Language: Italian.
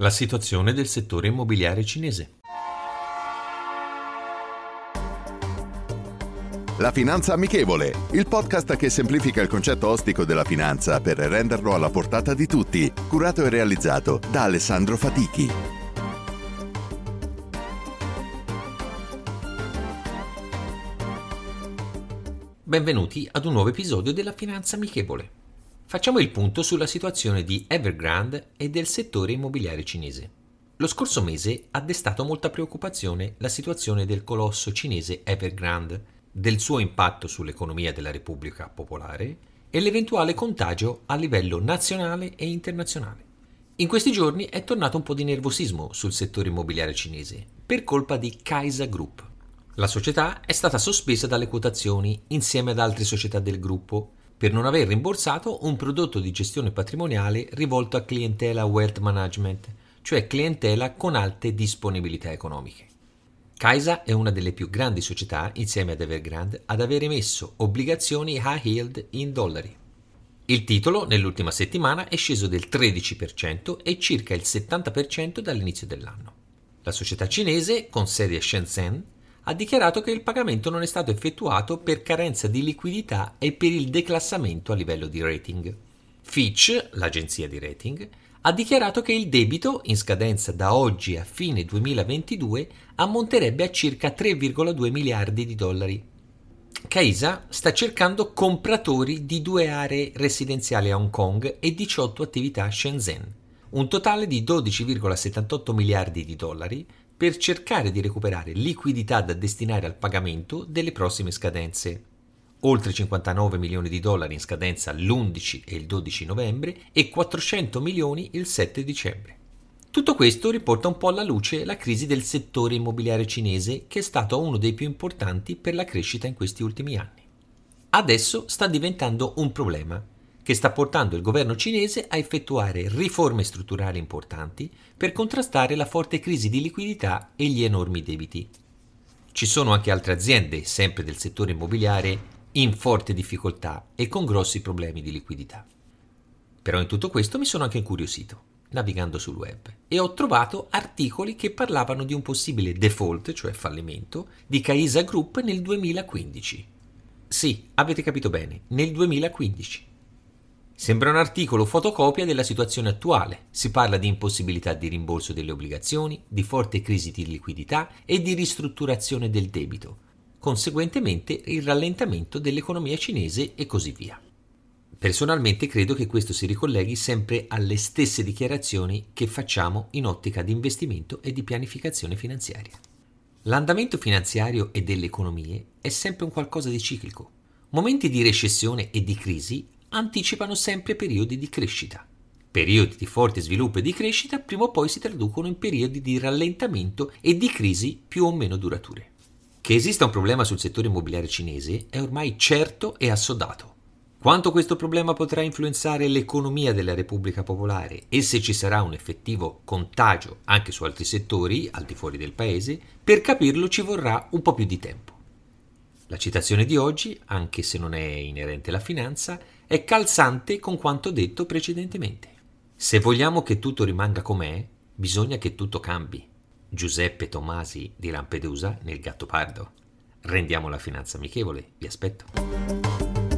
La situazione del settore immobiliare cinese. La Finanza Amichevole, il podcast che semplifica il concetto ostico della finanza per renderlo alla portata di tutti, curato e realizzato da Alessandro Fatichi. Benvenuti ad un nuovo episodio della Finanza Amichevole. Facciamo il punto sulla situazione di Evergrande e del settore immobiliare cinese. Lo scorso mese ha destato molta preoccupazione la situazione del colosso cinese Evergrande, del suo impatto sull'economia della Repubblica Popolare e l'eventuale contagio a livello nazionale e internazionale. In questi giorni è tornato un po' di nervosismo sul settore immobiliare cinese per colpa di Kaisa Group. La società è stata sospesa dalle quotazioni insieme ad altre società del gruppo per non aver rimborsato un prodotto di gestione patrimoniale rivolto a clientela wealth management, cioè clientela con alte disponibilità economiche. Kaisa è una delle più grandi società, insieme ad Evergrande, ad aver emesso obbligazioni high yield in dollari. Il titolo nell'ultima settimana è sceso del 13% e circa il 70% dall'inizio dell'anno. La società cinese, con sede a Shenzhen, ha dichiarato che il pagamento non è stato effettuato per carenza di liquidità e per il declassamento a livello di rating. Fitch, l'agenzia di rating, ha dichiarato che il debito, in scadenza da oggi a fine 2022, ammonterebbe a circa 3,2 miliardi di dollari. Kaisa sta cercando compratori di due aree residenziali a Hong Kong e 18 attività a Shenzhen, un totale di 12,78 miliardi di dollari, per cercare di recuperare liquidità da destinare al pagamento delle prossime scadenze. Oltre 59 milioni di dollari in scadenza l'11 e il 12 novembre e 400 milioni il 7 dicembre. Tutto questo riporta un po' alla luce la crisi del settore immobiliare cinese che è stato uno dei più importanti per la crescita in questi ultimi anni. Adesso sta diventando un problema che sta portando il governo cinese a effettuare riforme strutturali importanti per contrastare la forte crisi di liquidità e gli enormi debiti. Ci sono anche altre aziende, sempre del settore immobiliare, in forte difficoltà e con grossi problemi di liquidità. Però in tutto questo mi sono anche incuriosito, navigando sul web, e ho trovato articoli che parlavano di un possibile default, cioè fallimento, di Caisa Group nel 2015. Sì, avete capito bene, nel 2015. Sembra un articolo fotocopia della situazione attuale. Si parla di impossibilità di rimborso delle obbligazioni, di forte crisi di liquidità e di ristrutturazione del debito, conseguentemente il rallentamento dell'economia cinese e così via. Personalmente credo che questo si ricolleghi sempre alle stesse dichiarazioni che facciamo in ottica di investimento e di pianificazione finanziaria. L'andamento finanziario e delle economie è sempre un qualcosa di ciclico. Momenti di recessione e di crisi anticipano sempre periodi di crescita. Periodi di forte sviluppo e di crescita prima o poi si traducono in periodi di rallentamento e di crisi più o meno durature. Che esista un problema sul settore immobiliare cinese è ormai certo e assodato. Quanto questo problema potrà influenzare l'economia della Repubblica Popolare e se ci sarà un effettivo contagio anche su altri settori al di fuori del paese, per capirlo ci vorrà un po' più di tempo. La citazione di oggi, anche se non è inerente alla finanza, è calzante con quanto detto precedentemente. Se vogliamo che tutto rimanga com'è, bisogna che tutto cambi. Giuseppe Tomasi di Lampedusa nel Gattopardo. Rendiamo la finanza amichevole, vi aspetto.